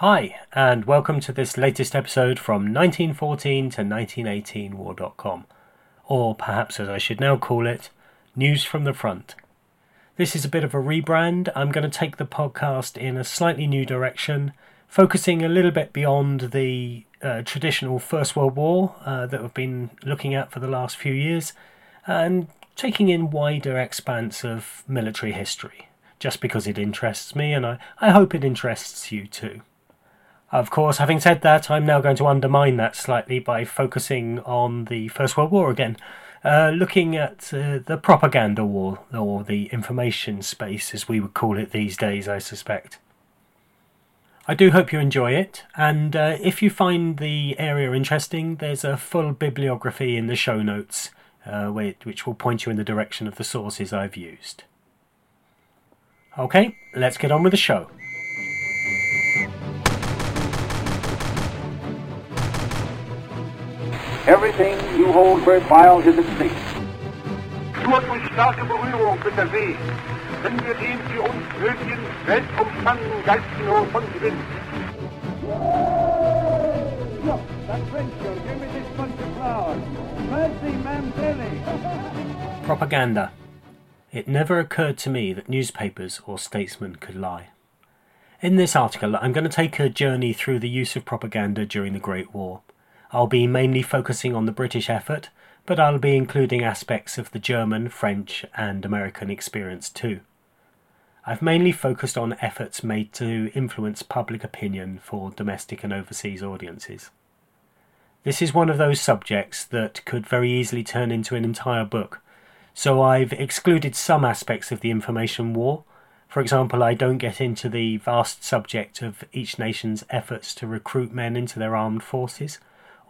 Hi, and welcome to this latest episode from 1914 to 1918 War.com, or perhaps as I should now call it, News from the Front. This is a bit of a rebrand. I'm going to take the podcast in a slightly new direction, focusing a little bit beyond the uh, traditional First World War uh, that we've been looking at for the last few years, and taking in wider expanse of military history, just because it interests me, and I, I hope it interests you too. Of course, having said that, I'm now going to undermine that slightly by focusing on the First World War again, uh, looking at uh, the propaganda war, or the information space as we would call it these days, I suspect. I do hope you enjoy it, and uh, if you find the area interesting, there's a full bibliography in the show notes, uh, which will point you in the direction of the sources I've used. Okay, let's get on with the show. Everything you hold worthwhile is at stake. Nur durch starke Berührung mit der See können wir den für uns nötigen weltumspannenden Geistnot von Gewinn. Look, that Frenchman, give me this bunch of flowers. Mercy, ma'am, Billy. Propaganda. It never occurred to me that newspapers or statesmen could lie. In this article, I'm going to take a journey through the use of propaganda during the Great War. I'll be mainly focusing on the British effort, but I'll be including aspects of the German, French, and American experience too. I've mainly focused on efforts made to influence public opinion for domestic and overseas audiences. This is one of those subjects that could very easily turn into an entire book, so I've excluded some aspects of the information war. For example, I don't get into the vast subject of each nation's efforts to recruit men into their armed forces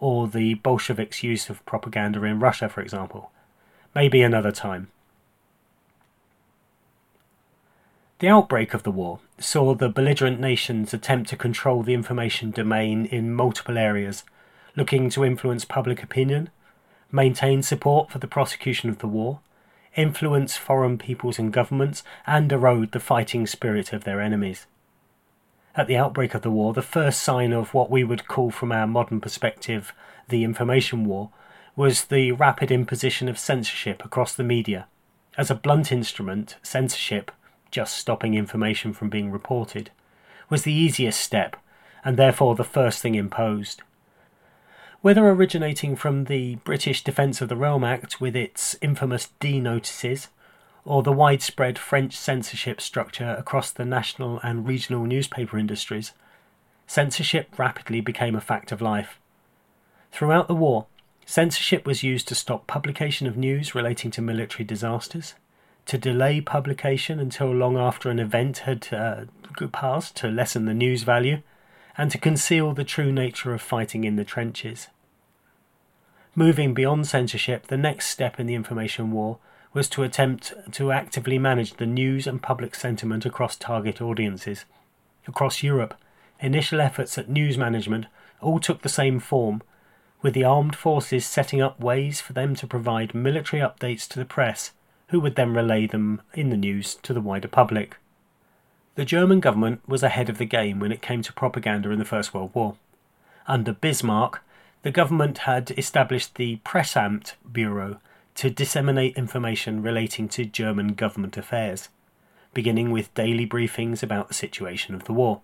or the Bolsheviks' use of propaganda in Russia, for example. Maybe another time. The outbreak of the war saw the belligerent nations attempt to control the information domain in multiple areas, looking to influence public opinion, maintain support for the prosecution of the war, influence foreign peoples and governments, and erode the fighting spirit of their enemies at the outbreak of the war, the first sign of what we would call, from our modern perspective, the information war, was the rapid imposition of censorship across the media. As a blunt instrument, censorship, just stopping information from being reported, was the easiest step, and therefore the first thing imposed. Whether originating from the British Defence of the Realm Act with its infamous D notices, or the widespread French censorship structure across the national and regional newspaper industries, censorship rapidly became a fact of life. Throughout the war, censorship was used to stop publication of news relating to military disasters, to delay publication until long after an event had uh, passed to lessen the news value, and to conceal the true nature of fighting in the trenches. Moving beyond censorship, the next step in the information war was to attempt to actively manage the news and public sentiment across target audiences. Across Europe, initial efforts at news management all took the same form, with the armed forces setting up ways for them to provide military updates to the press, who would then relay them in the news to the wider public. The German government was ahead of the game when it came to propaganda in the First World War. Under Bismarck, the government had established the Pressamt Bureau to disseminate information relating to German government affairs, beginning with daily briefings about the situation of the war.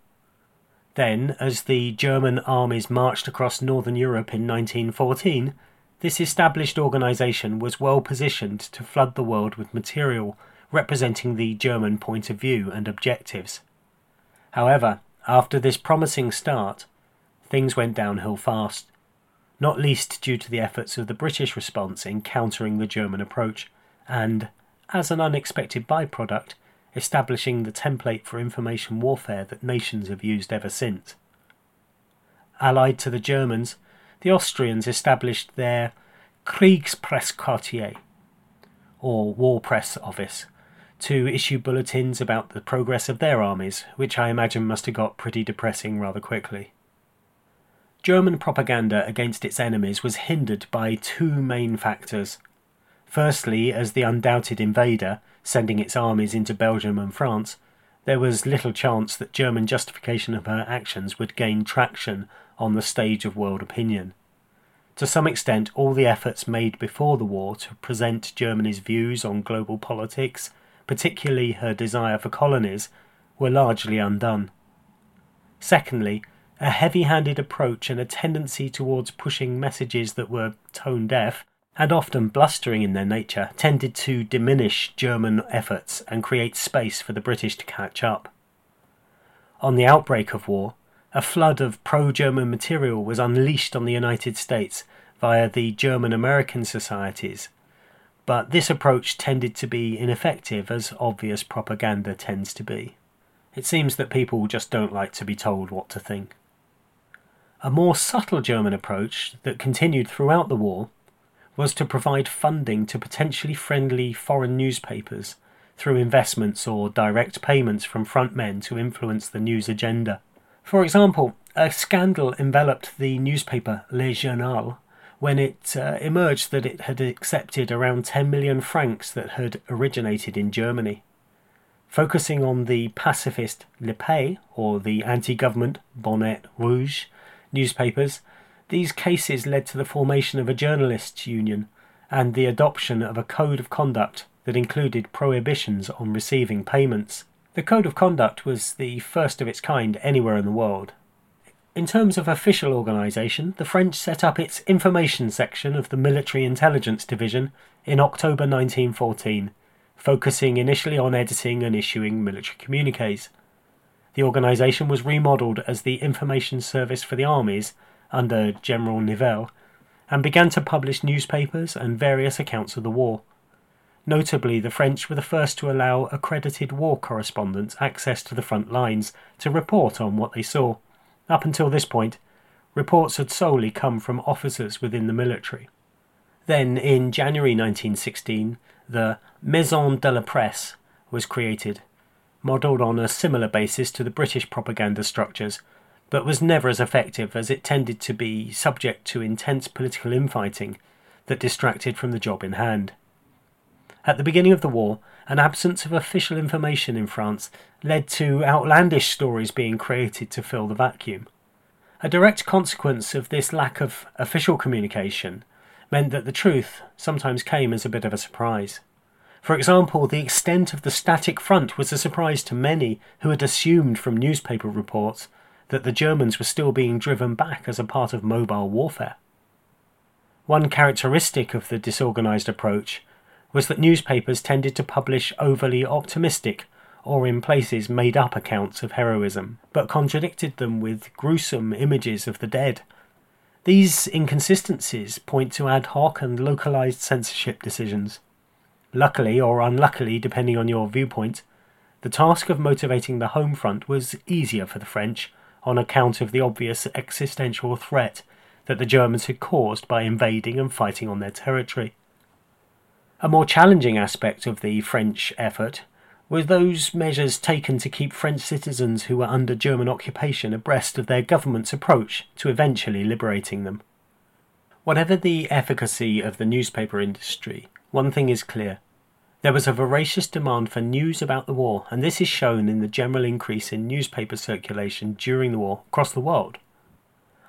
Then, as the German armies marched across northern Europe in 1914, this established organisation was well positioned to flood the world with material representing the German point of view and objectives. However, after this promising start, things went downhill fast not least due to the efforts of the British response in countering the German approach, and, as an unexpected byproduct, establishing the template for information warfare that nations have used ever since. Allied to the Germans, the Austrians established their Kriegspressquartier, or War Press Office, to issue bulletins about the progress of their armies, which I imagine must have got pretty depressing rather quickly. German propaganda against its enemies was hindered by two main factors. Firstly, as the undoubted invader, sending its armies into Belgium and France, there was little chance that German justification of her actions would gain traction on the stage of world opinion. To some extent, all the efforts made before the war to present Germany's views on global politics, particularly her desire for colonies, were largely undone. Secondly, a heavy handed approach and a tendency towards pushing messages that were tone deaf and often blustering in their nature tended to diminish German efforts and create space for the British to catch up. On the outbreak of war, a flood of pro German material was unleashed on the United States via the German American societies, but this approach tended to be ineffective as obvious propaganda tends to be. It seems that people just don't like to be told what to think. A more subtle German approach that continued throughout the war was to provide funding to potentially friendly foreign newspapers through investments or direct payments from frontmen to influence the news agenda. For example, a scandal enveloped the newspaper Le Journal when it uh, emerged that it had accepted around 10 million francs that had originated in Germany. Focusing on the pacifist Le Pays, or the anti government Bonnet Rouge newspapers, these cases led to the formation of a journalists' union and the adoption of a code of conduct that included prohibitions on receiving payments. The Code of Conduct was the first of its kind anywhere in the world. In terms of official organisation, the French set up its information section of the Military Intelligence Division in October 1914, focusing initially on editing and issuing military communiques. The organisation was remodelled as the Information Service for the Armies under General Nivelle and began to publish newspapers and various accounts of the war. Notably, the French were the first to allow accredited war correspondents access to the front lines to report on what they saw. Up until this point, reports had solely come from officers within the military. Then, in January 1916, the Maison de la Presse was created, modelled on a similar basis to the British propaganda structures, but was never as effective as it tended to be subject to intense political infighting that distracted from the job in hand. At the beginning of the war, an absence of official information in France led to outlandish stories being created to fill the vacuum. A direct consequence of this lack of official communication meant that the truth sometimes came as a bit of a surprise. For example, the extent of the static front was a surprise to many who had assumed from newspaper reports that the Germans were still being driven back as a part of mobile warfare. One characteristic of the disorganized approach was that newspapers tended to publish overly optimistic or in places made up accounts of heroism, but contradicted them with gruesome images of the dead. These inconsistencies point to ad hoc and localized censorship decisions. Luckily or unluckily, depending on your viewpoint, the task of motivating the home front was easier for the French on account of the obvious existential threat that the Germans had caused by invading and fighting on their territory. A more challenging aspect of the French effort was those measures taken to keep French citizens who were under German occupation abreast of their government's approach to eventually liberating them. Whatever the efficacy of the newspaper industry, one thing is clear. There was a voracious demand for news about the war, and this is shown in the general increase in newspaper circulation during the war across the world.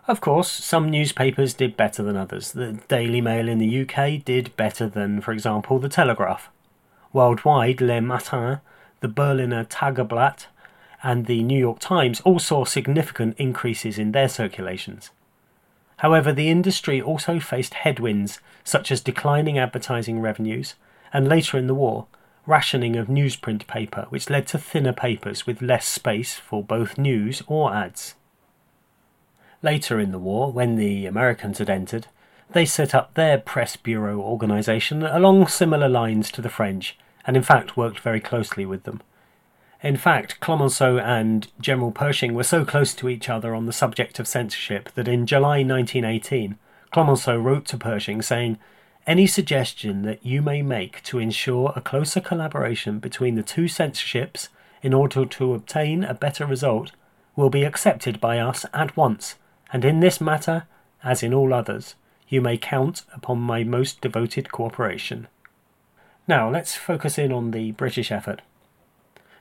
Of course, some newspapers did better than others. The Daily Mail in the UK did better than, for example, The Telegraph. Worldwide, Le Matin, the Berliner Tageblatt, and the New York Times all saw significant increases in their circulations. However, the industry also faced headwinds such as declining advertising revenues, and later in the war, rationing of newsprint paper, which led to thinner papers with less space for both news or ads. Later in the war, when the Americans had entered, they set up their press bureau organisation along similar lines to the French, and in fact worked very closely with them. In fact, Clemenceau and General Pershing were so close to each other on the subject of censorship that in July 1918, Clemenceau wrote to Pershing saying, Any suggestion that you may make to ensure a closer collaboration between the two censorships in order to obtain a better result will be accepted by us at once and in this matter, as in all others, you may count upon my most devoted cooperation. Now, let's focus in on the British effort.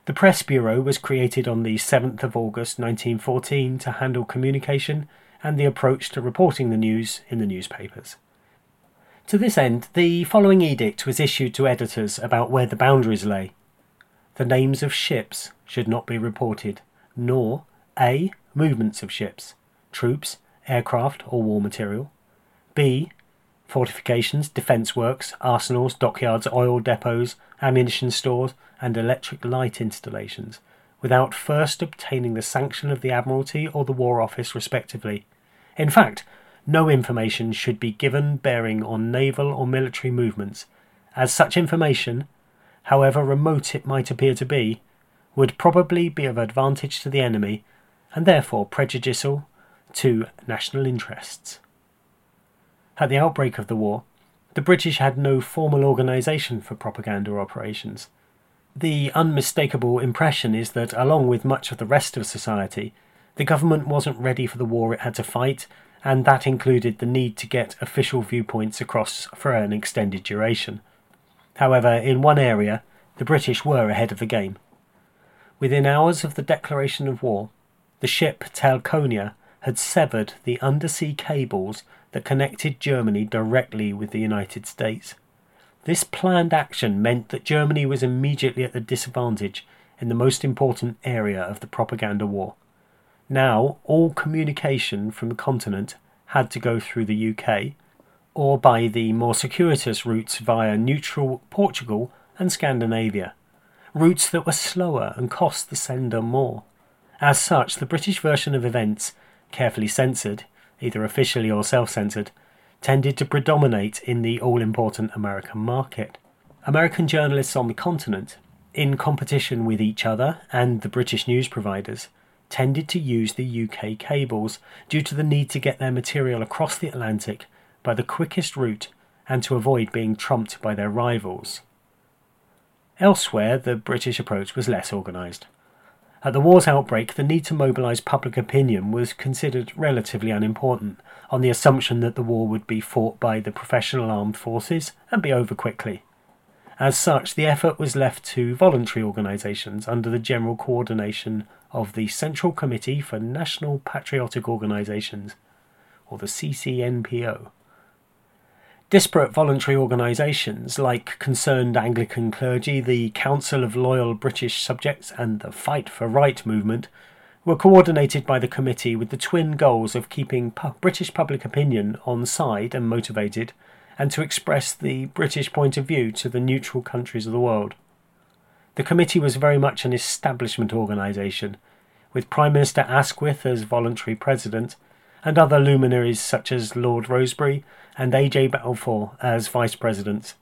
The Press Bureau was created on the 7th of August 1914 to handle communication and the approach to reporting the news in the newspapers. To this end, the following edict was issued to editors about where the boundaries lay. The names of ships should not be reported, nor A. Movements of ships, troops, aircraft, or war material. B. Fortifications, defence works, arsenals, dockyards, oil depots, ammunition stores, and electric light installations, without first obtaining the sanction of the Admiralty or the War Office, respectively. In fact, no information should be given bearing on naval or military movements, as such information, however remote it might appear to be, would probably be of advantage to the enemy and therefore prejudicial to national interests. At the outbreak of the war, the British had no formal organisation for propaganda operations. The unmistakable impression is that, along with much of the rest of society, the government wasn't ready for the war it had to fight and that included the need to get official viewpoints across for an extended duration. However, in one area, the British were ahead of the game. Within hours of the declaration of war, the ship Telconia had severed the undersea cables that connected Germany directly with the United States. This planned action meant that Germany was immediately at a disadvantage in the most important area of the propaganda war. Now, all communication from the continent had to go through the UK or by the more circuitous routes via neutral Portugal and Scandinavia, routes that were slower and cost the sender more. As such, the British version of events, carefully censored, either officially or self censored, tended to predominate in the all important American market. American journalists on the continent, in competition with each other and the British news providers, tended to use the UK cables due to the need to get their material across the Atlantic by the quickest route and to avoid being trumped by their rivals. Elsewhere, the British approach was less organised. At the war's outbreak, the need to mobilise public opinion was considered relatively unimportant, on the assumption that the war would be fought by the professional armed forces and be over quickly. As such, the effort was left to voluntary organisations under the general coordination of the Central Committee for National Patriotic Organisations, or the CCNPO. Disparate voluntary organisations like Concerned Anglican Clergy, the Council of Loyal British Subjects, and the Fight for Right movement were coordinated by the committee with the twin goals of keeping pu- British public opinion on side and motivated, and to express the British point of view to the neutral countries of the world. The committee was very much an establishment organisation, with Prime Minister Asquith as voluntary president, and other luminaries such as Lord Rosebery and A.J. Balfour as vice presidents.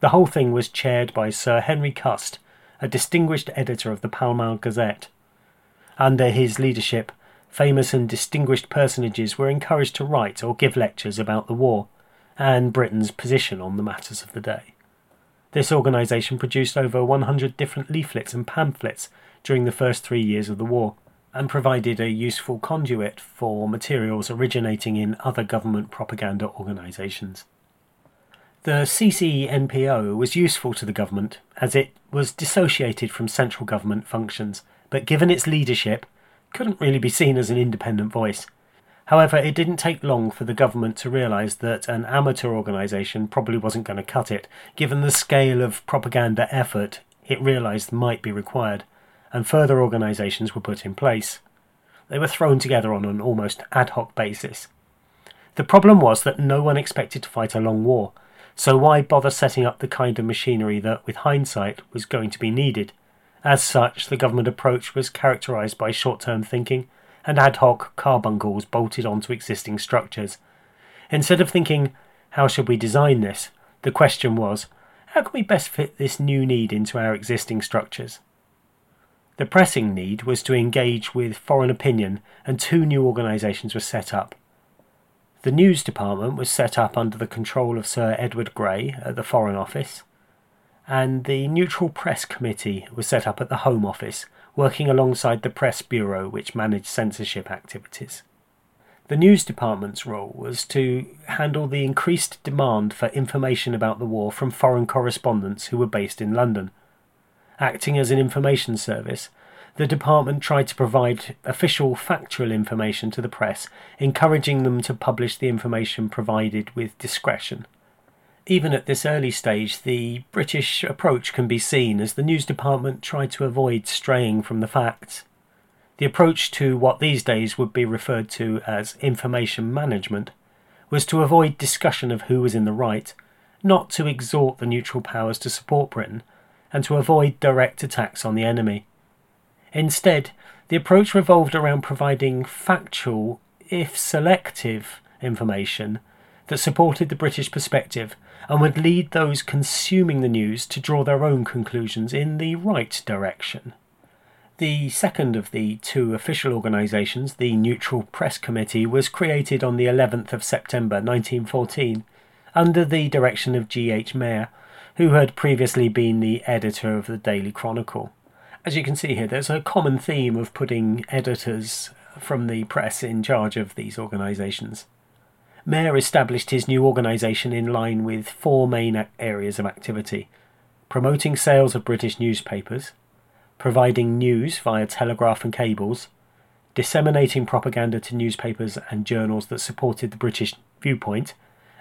The whole thing was chaired by Sir Henry Cust, a distinguished editor of the Pall Mall Gazette. Under his leadership, famous and distinguished personages were encouraged to write or give lectures about the war and Britain's position on the matters of the day. This organisation produced over 100 different leaflets and pamphlets during the first three years of the war, and provided a useful conduit for materials originating in other government propaganda organisations. The CCNPO was useful to the government as it was dissociated from central government functions, but given its leadership, couldn't really be seen as an independent voice. However, it didn't take long for the government to realise that an amateur organisation probably wasn't going to cut it, given the scale of propaganda effort it realised might be required, and further organisations were put in place. They were thrown together on an almost ad hoc basis. The problem was that no one expected to fight a long war, so why bother setting up the kind of machinery that, with hindsight, was going to be needed? As such, the government approach was characterised by short term thinking and ad hoc carbuncles bolted onto existing structures. Instead of thinking, how should we design this? The question was, how can we best fit this new need into our existing structures? The pressing need was to engage with foreign opinion, and two new organisations were set up. The News Department was set up under the control of Sir Edward Grey at the Foreign Office, and the Neutral Press Committee was set up at the Home Office working alongside the Press Bureau, which managed censorship activities. The news department's role was to handle the increased demand for information about the war from foreign correspondents who were based in London. Acting as an information service, the department tried to provide official factual information to the press, encouraging them to publish the information provided with discretion. Even at this early stage, the British approach can be seen as the news department tried to avoid straying from the facts. The approach to what these days would be referred to as information management was to avoid discussion of who was in the right, not to exhort the neutral powers to support Britain, and to avoid direct attacks on the enemy. Instead, the approach revolved around providing factual, if selective, information that supported the British perspective and would lead those consuming the news to draw their own conclusions in the right direction. The second of the two official organisations, the Neutral Press Committee, was created on the 11th of September 1914 under the direction of G. H. Mair, who had previously been the editor of the Daily Chronicle. As you can see here, there's a common theme of putting editors from the press in charge of these organisations. Mair established his new organisation in line with four main areas of activity promoting sales of British newspapers, providing news via telegraph and cables, disseminating propaganda to newspapers and journals that supported the British viewpoint,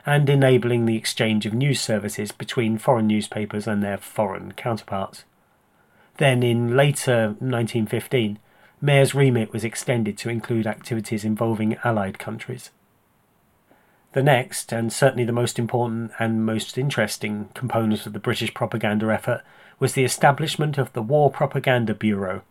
and enabling the exchange of news services between foreign newspapers and their foreign counterparts. Then, in later 1915, Mair's remit was extended to include activities involving Allied countries. The next, and certainly the most important and most interesting component of the British propaganda effort was the establishment of the War Propaganda Bureau,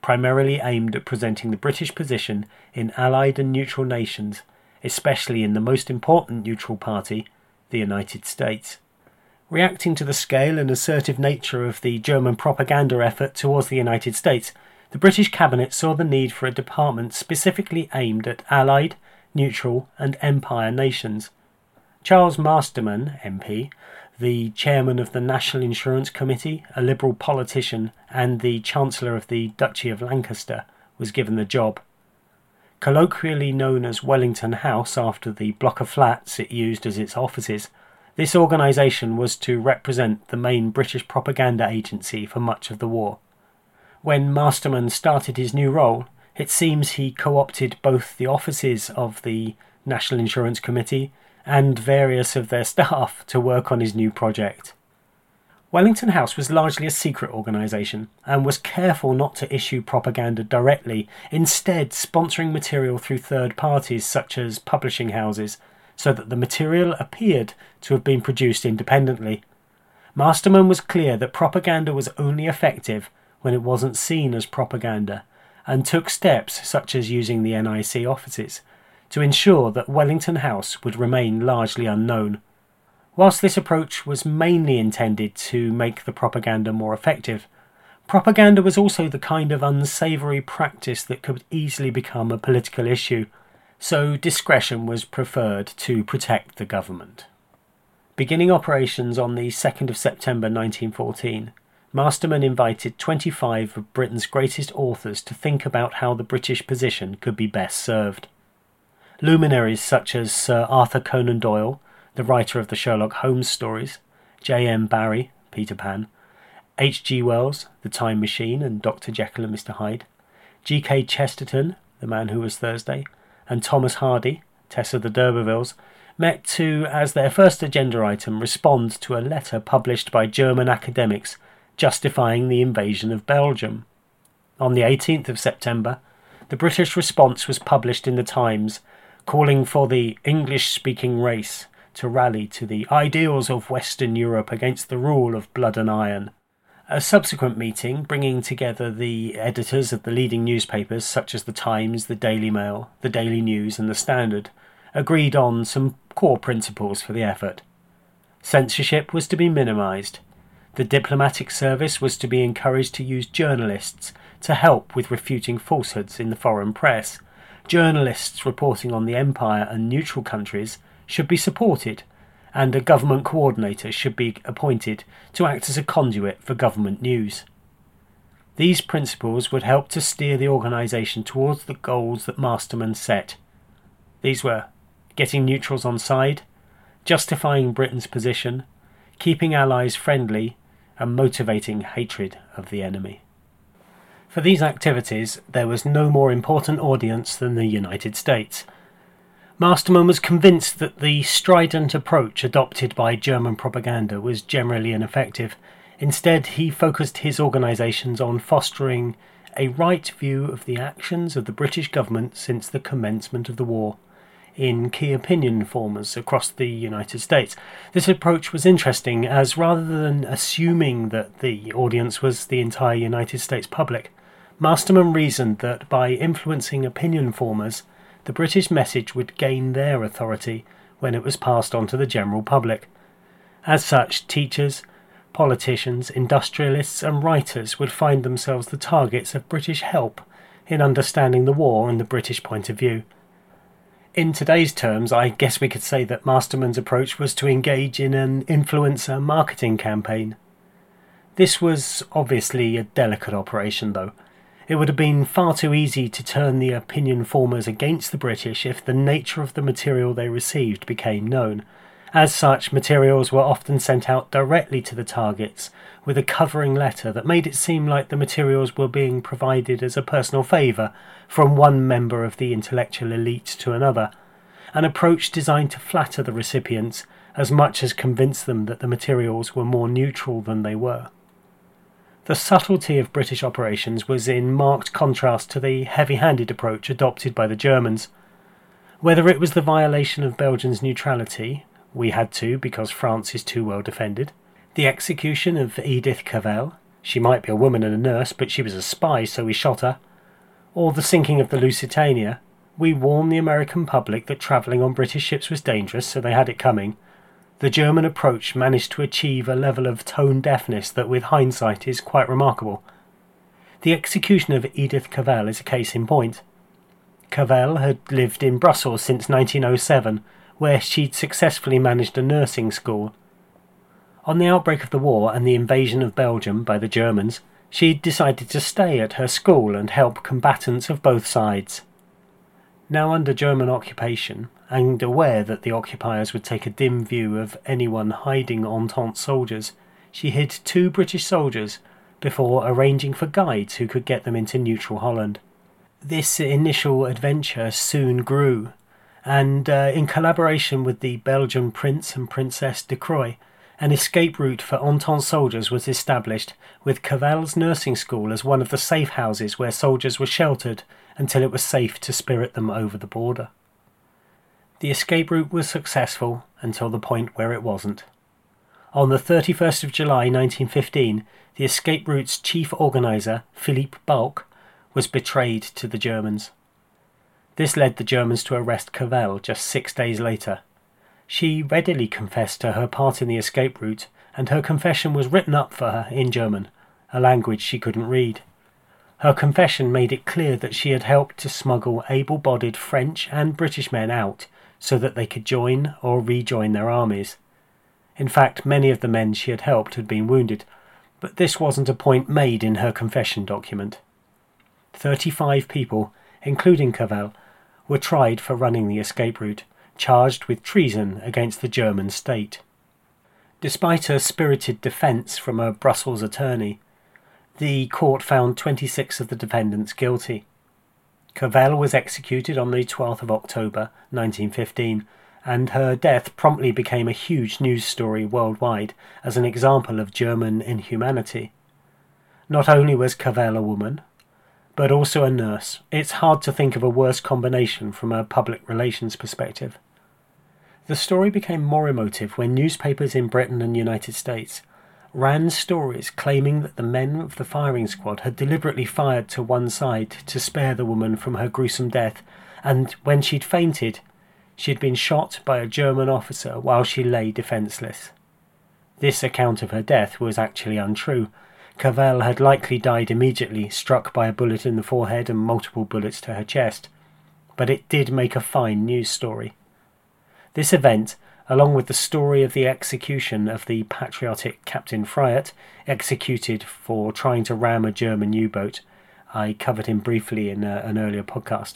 primarily aimed at presenting the British position in Allied and neutral nations, especially in the most important neutral party, the United States. Reacting to the scale and assertive nature of the German propaganda effort towards the United States, the British Cabinet saw the need for a department specifically aimed at Allied, neutral, and Empire nations. Charles Masterman, MP, the chairman of the National Insurance Committee, a Liberal politician, and the Chancellor of the Duchy of Lancaster, was given the job. Colloquially known as Wellington House after the block of flats it used as its offices, this organisation was to represent the main British propaganda agency for much of the war. When Masterman started his new role, it seems he co opted both the offices of the National Insurance Committee and various of their staff to work on his new project. Wellington House was largely a secret organisation and was careful not to issue propaganda directly, instead, sponsoring material through third parties such as publishing houses so that the material appeared to have been produced independently. Masterman was clear that propaganda was only effective when it wasn't seen as propaganda, and took steps such as using the NIC offices to ensure that Wellington House would remain largely unknown. Whilst this approach was mainly intended to make the propaganda more effective, propaganda was also the kind of unsavoury practice that could easily become a political issue so discretion was preferred to protect the government. Beginning operations on the 2nd of September 1914, Masterman invited 25 of Britain's greatest authors to think about how the British position could be best served. Luminaries such as Sir Arthur Conan Doyle, the writer of the Sherlock Holmes stories, J. M. Barrie, Peter Pan, H. G. Wells, The Time Machine and Dr. Jekyll and Mr. Hyde, G. K. Chesterton, The Man Who Was Thursday, and Thomas Hardy, Tess of the d'Urbervilles, met to, as their first agenda item, respond to a letter published by German academics justifying the invasion of Belgium. On the 18th of September, the British response was published in the Times, calling for the English speaking race to rally to the ideals of Western Europe against the rule of blood and iron. A subsequent meeting, bringing together the editors of the leading newspapers such as the Times, the Daily Mail, the Daily News, and the Standard, agreed on some core principles for the effort. Censorship was to be minimised. The diplomatic service was to be encouraged to use journalists to help with refuting falsehoods in the foreign press. Journalists reporting on the Empire and neutral countries should be supported and a government coordinator should be appointed to act as a conduit for government news. These principles would help to steer the organisation towards the goals that Masterman set. These were getting neutrals on side, justifying Britain's position, keeping allies friendly, and motivating hatred of the enemy. For these activities, there was no more important audience than the United States. Masterman was convinced that the strident approach adopted by German propaganda was generally ineffective. Instead, he focused his organisations on fostering a right view of the actions of the British government since the commencement of the war in key opinion formers across the United States. This approach was interesting as rather than assuming that the audience was the entire United States public, Masterman reasoned that by influencing opinion formers, the British message would gain their authority when it was passed on to the general public. As such, teachers, politicians, industrialists, and writers would find themselves the targets of British help in understanding the war and the British point of view. In today's terms, I guess we could say that Masterman's approach was to engage in an influencer marketing campaign. This was obviously a delicate operation, though. It would have been far too easy to turn the opinion formers against the British if the nature of the material they received became known. As such, materials were often sent out directly to the targets with a covering letter that made it seem like the materials were being provided as a personal favour from one member of the intellectual elite to another, an approach designed to flatter the recipients as much as convince them that the materials were more neutral than they were. The subtlety of British operations was in marked contrast to the heavy handed approach adopted by the Germans. Whether it was the violation of Belgium's neutrality, we had to because France is too well defended, the execution of Edith Cavell, she might be a woman and a nurse, but she was a spy, so we shot her, or the sinking of the Lusitania, we warned the American public that travelling on British ships was dangerous, so they had it coming. The German approach managed to achieve a level of tone deafness that, with hindsight, is quite remarkable. The execution of Edith Cavell is a case in point. Cavell had lived in Brussels since 1907, where she'd successfully managed a nursing school. On the outbreak of the war and the invasion of Belgium by the Germans, she decided to stay at her school and help combatants of both sides. Now under German occupation, and aware that the occupiers would take a dim view of anyone hiding Entente soldiers, she hid two British soldiers before arranging for guides who could get them into neutral Holland. This initial adventure soon grew, and uh, in collaboration with the Belgian Prince and Princess de Croy, an escape route for Entente soldiers was established, with Cavell's nursing school as one of the safe houses where soldiers were sheltered until it was safe to spirit them over the border. The escape route was successful until the point where it wasn't. On the 31st of July 1915, the escape route's chief organiser, Philippe Baucq, was betrayed to the Germans. This led the Germans to arrest Cavell just six days later she readily confessed to her part in the escape route, and her confession was written up for her in German, a language she couldn't read. Her confession made it clear that she had helped to smuggle able bodied French and British men out so that they could join or rejoin their armies. In fact, many of the men she had helped had been wounded, but this wasn't a point made in her confession document. Thirty five people, including Cavell, were tried for running the escape route, charged with treason against the German state. Despite her spirited defence from a Brussels attorney, the court found 26 of the defendants guilty. Cavell was executed on the 12th of October 1915, and her death promptly became a huge news story worldwide as an example of German inhumanity. Not only was Cavell a woman, but also a nurse. It's hard to think of a worse combination from a public relations perspective. The story became more emotive when newspapers in Britain and United States ran stories claiming that the men of the firing squad had deliberately fired to one side to spare the woman from her gruesome death, and when she'd fainted, she had been shot by a German officer while she lay defenceless. This account of her death was actually untrue. Cavell had likely died immediately, struck by a bullet in the forehead and multiple bullets to her chest. But it did make a fine news story. This event, along with the story of the execution of the patriotic Captain Fryatt, executed for trying to ram a German U boat, I covered him briefly in a, uh, an earlier podcast.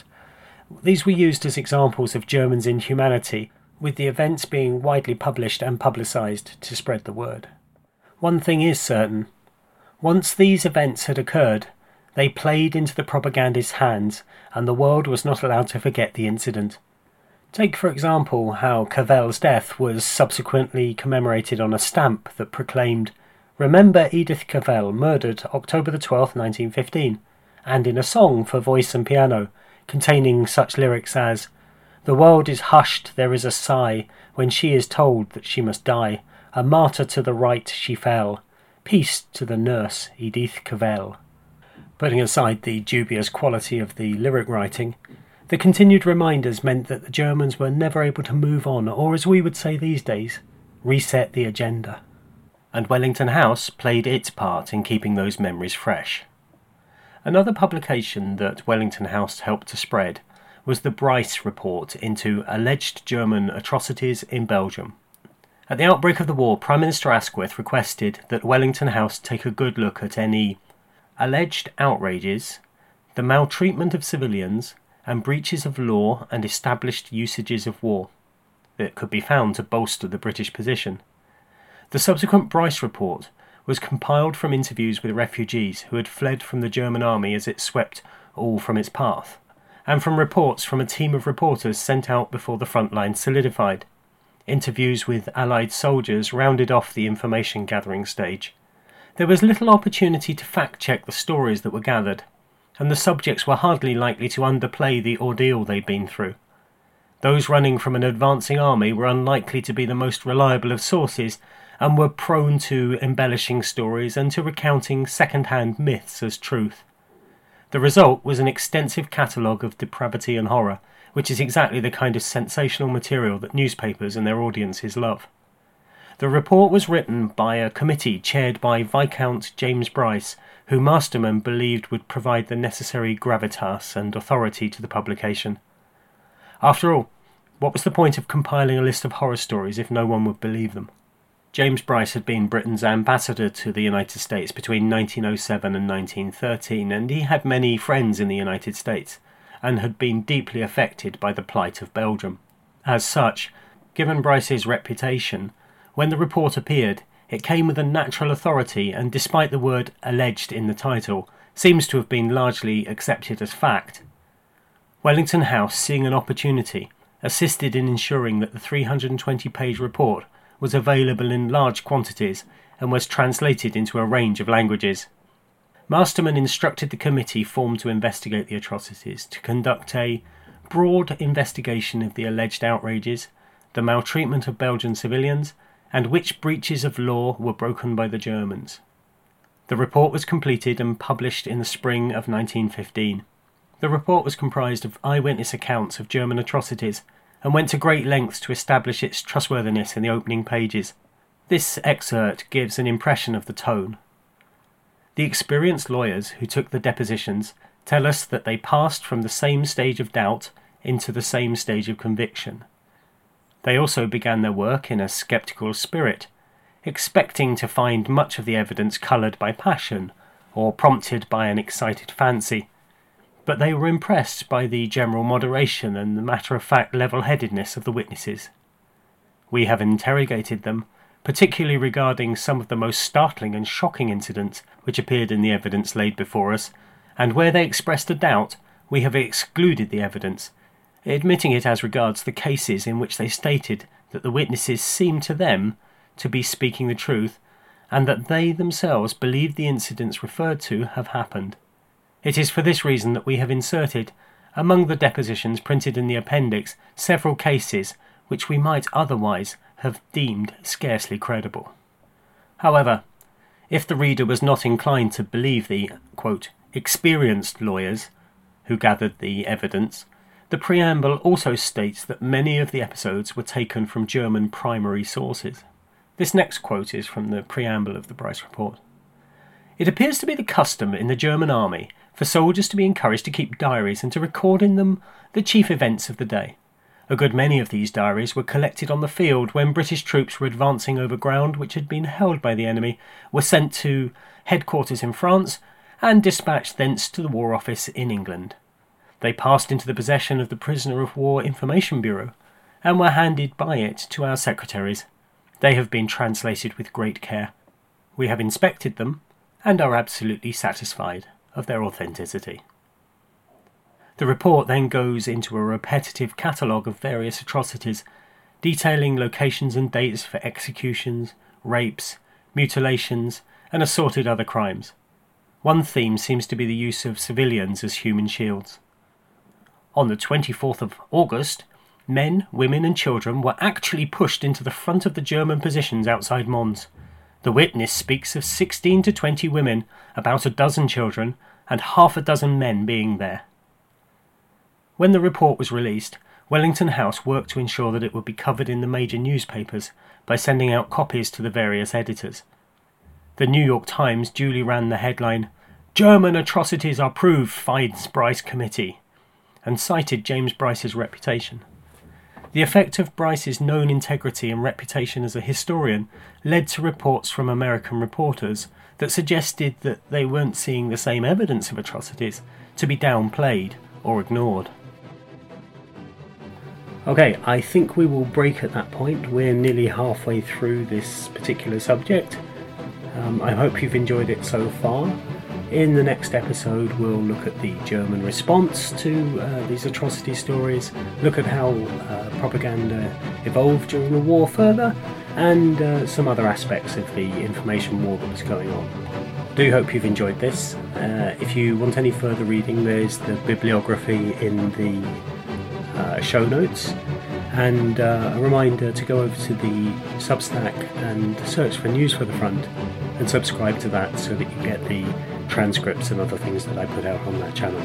These were used as examples of Germans' inhumanity, with the events being widely published and publicised to spread the word. One thing is certain. Once these events had occurred, they played into the propagandist's hands, and the world was not allowed to forget the incident. Take, for example, how Cavell's death was subsequently commemorated on a stamp that proclaimed, Remember Edith Cavell, murdered October the 12th, 1915, and in a song for voice and piano, containing such lyrics as, The world is hushed, there is a sigh, when she is told that she must die. A martyr to the right she fell. Peace to the nurse, Edith Cavell. Putting aside the dubious quality of the lyric writing, the continued reminders meant that the Germans were never able to move on, or as we would say these days, reset the agenda. And Wellington House played its part in keeping those memories fresh. Another publication that Wellington House helped to spread was the Bryce Report into alleged German atrocities in Belgium. At the outbreak of the war, Prime Minister Asquith requested that Wellington House take a good look at any alleged outrages, the maltreatment of civilians, and breaches of law and established usages of war that could be found to bolster the British position. The subsequent Bryce report was compiled from interviews with refugees who had fled from the German army as it swept all from its path, and from reports from a team of reporters sent out before the front line solidified. Interviews with Allied soldiers rounded off the information gathering stage. There was little opportunity to fact check the stories that were gathered, and the subjects were hardly likely to underplay the ordeal they'd been through. Those running from an advancing army were unlikely to be the most reliable of sources, and were prone to embellishing stories and to recounting second hand myths as truth. The result was an extensive catalogue of depravity and horror, which is exactly the kind of sensational material that newspapers and their audiences love. The report was written by a committee chaired by Viscount James Bryce, who Masterman believed would provide the necessary gravitas and authority to the publication. After all, what was the point of compiling a list of horror stories if no one would believe them? James Bryce had been Britain's ambassador to the United States between 1907 and 1913, and he had many friends in the United States, and had been deeply affected by the plight of Belgium. As such, given Bryce's reputation, when the report appeared, it came with a natural authority, and despite the word alleged in the title, seems to have been largely accepted as fact. Wellington House, seeing an opportunity, assisted in ensuring that the 320 page report was available in large quantities and was translated into a range of languages. Masterman instructed the committee formed to investigate the atrocities to conduct a broad investigation of the alleged outrages, the maltreatment of Belgian civilians, and which breaches of law were broken by the Germans. The report was completed and published in the spring of 1915. The report was comprised of eyewitness accounts of German atrocities and went to great lengths to establish its trustworthiness in the opening pages. This excerpt gives an impression of the tone. The experienced lawyers who took the depositions tell us that they passed from the same stage of doubt into the same stage of conviction. They also began their work in a sceptical spirit, expecting to find much of the evidence coloured by passion or prompted by an excited fancy. But they were impressed by the general moderation and the matter of fact level headedness of the witnesses. We have interrogated them, particularly regarding some of the most startling and shocking incidents which appeared in the evidence laid before us, and where they expressed a doubt, we have excluded the evidence admitting it as regards the cases in which they stated that the witnesses seemed to them to be speaking the truth, and that they themselves believed the incidents referred to have happened. It is for this reason that we have inserted, among the depositions printed in the appendix, several cases which we might otherwise have deemed scarcely credible. However, if the reader was not inclined to believe the quote, experienced lawyers who gathered the evidence, the preamble also states that many of the episodes were taken from German primary sources. This next quote is from the preamble of the Bryce Report. It appears to be the custom in the German army for soldiers to be encouraged to keep diaries and to record in them the chief events of the day. A good many of these diaries were collected on the field when British troops were advancing over ground which had been held by the enemy, were sent to headquarters in France, and dispatched thence to the War Office in England. They passed into the possession of the Prisoner of War Information Bureau and were handed by it to our secretaries. They have been translated with great care. We have inspected them and are absolutely satisfied of their authenticity. The report then goes into a repetitive catalogue of various atrocities, detailing locations and dates for executions, rapes, mutilations, and assorted other crimes. One theme seems to be the use of civilians as human shields. On the 24th of August, men, women, and children were actually pushed into the front of the German positions outside Mons. The witness speaks of 16 to 20 women, about a dozen children, and half a dozen men being there. When the report was released, Wellington House worked to ensure that it would be covered in the major newspapers by sending out copies to the various editors. The New York Times duly ran the headline, German atrocities are proved, finds Bryce Committee, and cited James Bryce's reputation. The effect of Bryce's known integrity and reputation as a historian led to reports from American reporters that suggested that they weren't seeing the same evidence of atrocities to be downplayed or ignored. Okay, I think we will break at that point. We're nearly halfway through this particular subject. Um, I hope you've enjoyed it so far. In the next episode, we'll look at the German response to uh, these atrocity stories, look at how uh, propaganda evolved during the war further, and uh, some other aspects of the information war that was going on. Do hope you've enjoyed this. Uh, if you want any further reading, there's the bibliography in the uh, show notes. And uh, a reminder to go over to the Substack and search for News for the Front and subscribe to that so that you get the transcripts and other things that I put out on that channel.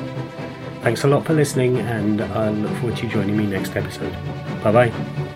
Thanks a lot for listening, and I look forward to you joining me next episode. Bye bye.